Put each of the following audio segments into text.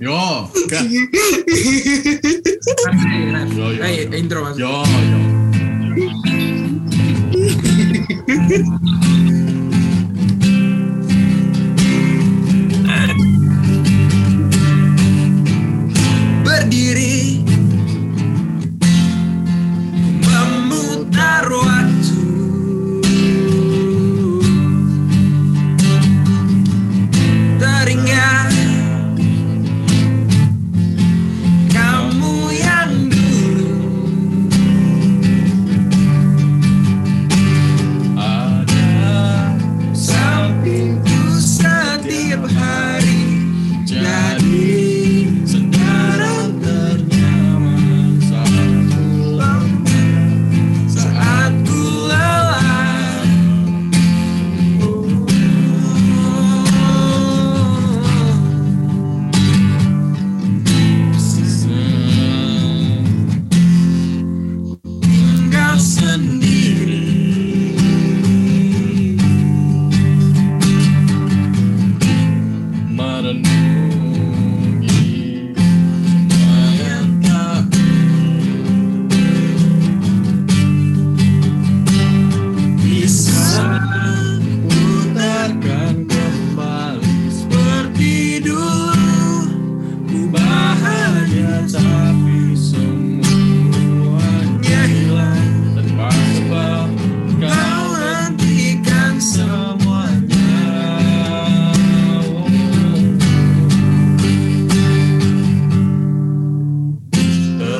Yo. Yo, yo. Intro. Yo, yo.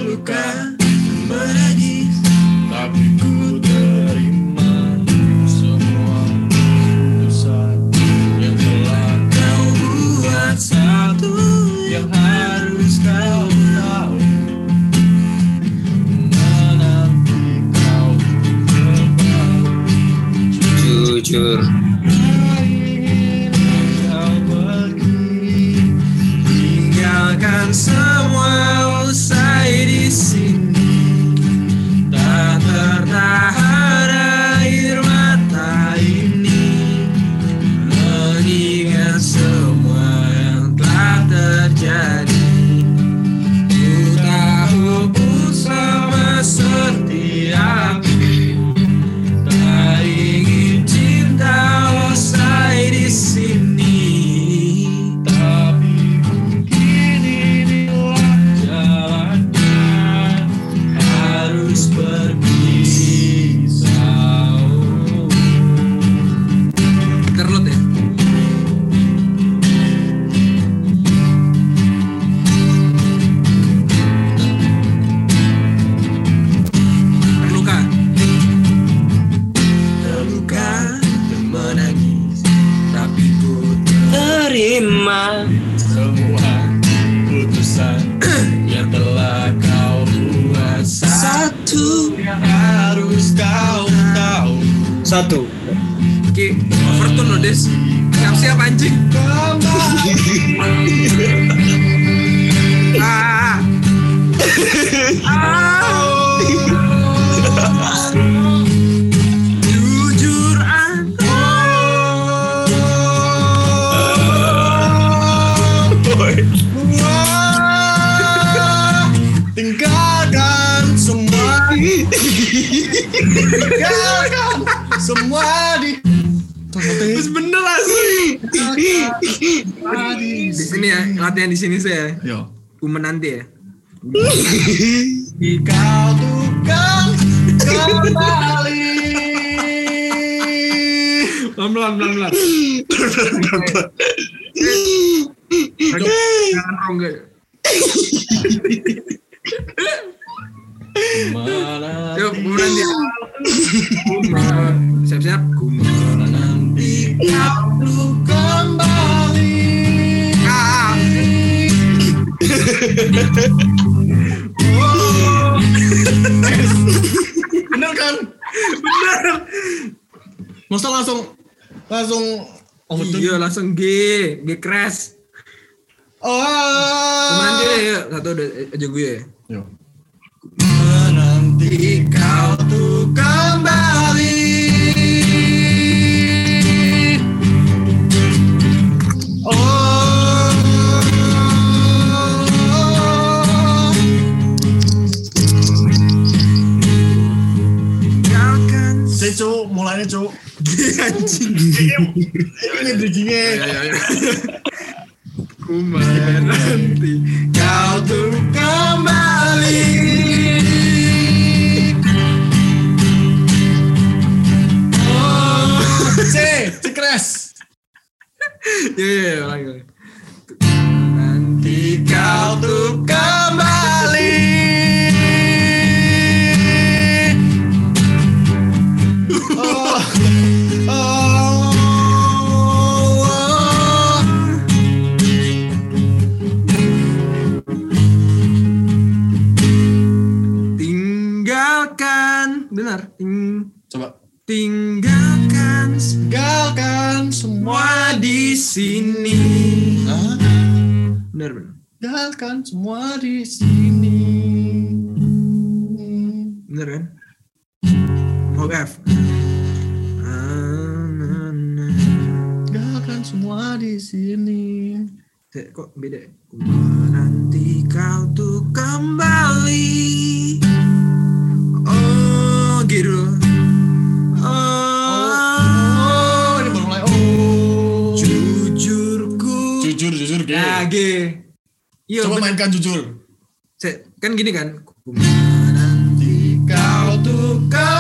terluka menangis tapi ku terima semua dosa yang telah kau buat. Satu yang harus kau tahu menanti kau kembali jujur. ingin kau pergi tinggalkan semua usai di satu. Ki, overtone loh Des. Siap-siap anjing. Ah. Ah. Tinggalkan semua. Tinggalkan semua di Terus bener asli Di sini ya, latihan di sini saya Yo. Kumen nanti ya. Kau tukang kembali. Pelan-pelan, pelan-pelan. Jangan rongga Mana Yuk, kumen nanti Siap-siap nanti kau kembali Bener kan? Bener Masa langsung langsung oh betul. Iya langsung G G crash nanti Oh. deh yuk Satu aja gue ya Yo. Menanti Kau tuh kembali oh, oh. Saya cuk, mulainya cuk. Anjing. Ini bridgingnya. Iya, iya, iya. Ku nanti kau tuh kembali. C, C keras. Ya, ya, ya, ulangi, ulangi. Nanti kau tuh kembali. Oh, oh, oh. Tinggalkan, benar. Ting, Coba. Tinggalkan Tinggalkan semua. di sini. Hah? Benar, benar. Tinggalkan semua di sini. Bener kan? Oh F. Tinggalkan semua di sini. Eh, Kok beda? Ku Nanti kau tuh kembali. G. Iya, Coba bener. mainkan jujur. Kan gini kan? Nanti Kau tuh kembali.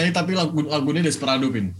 Lagi tapi lagu lagunya Desperado pin.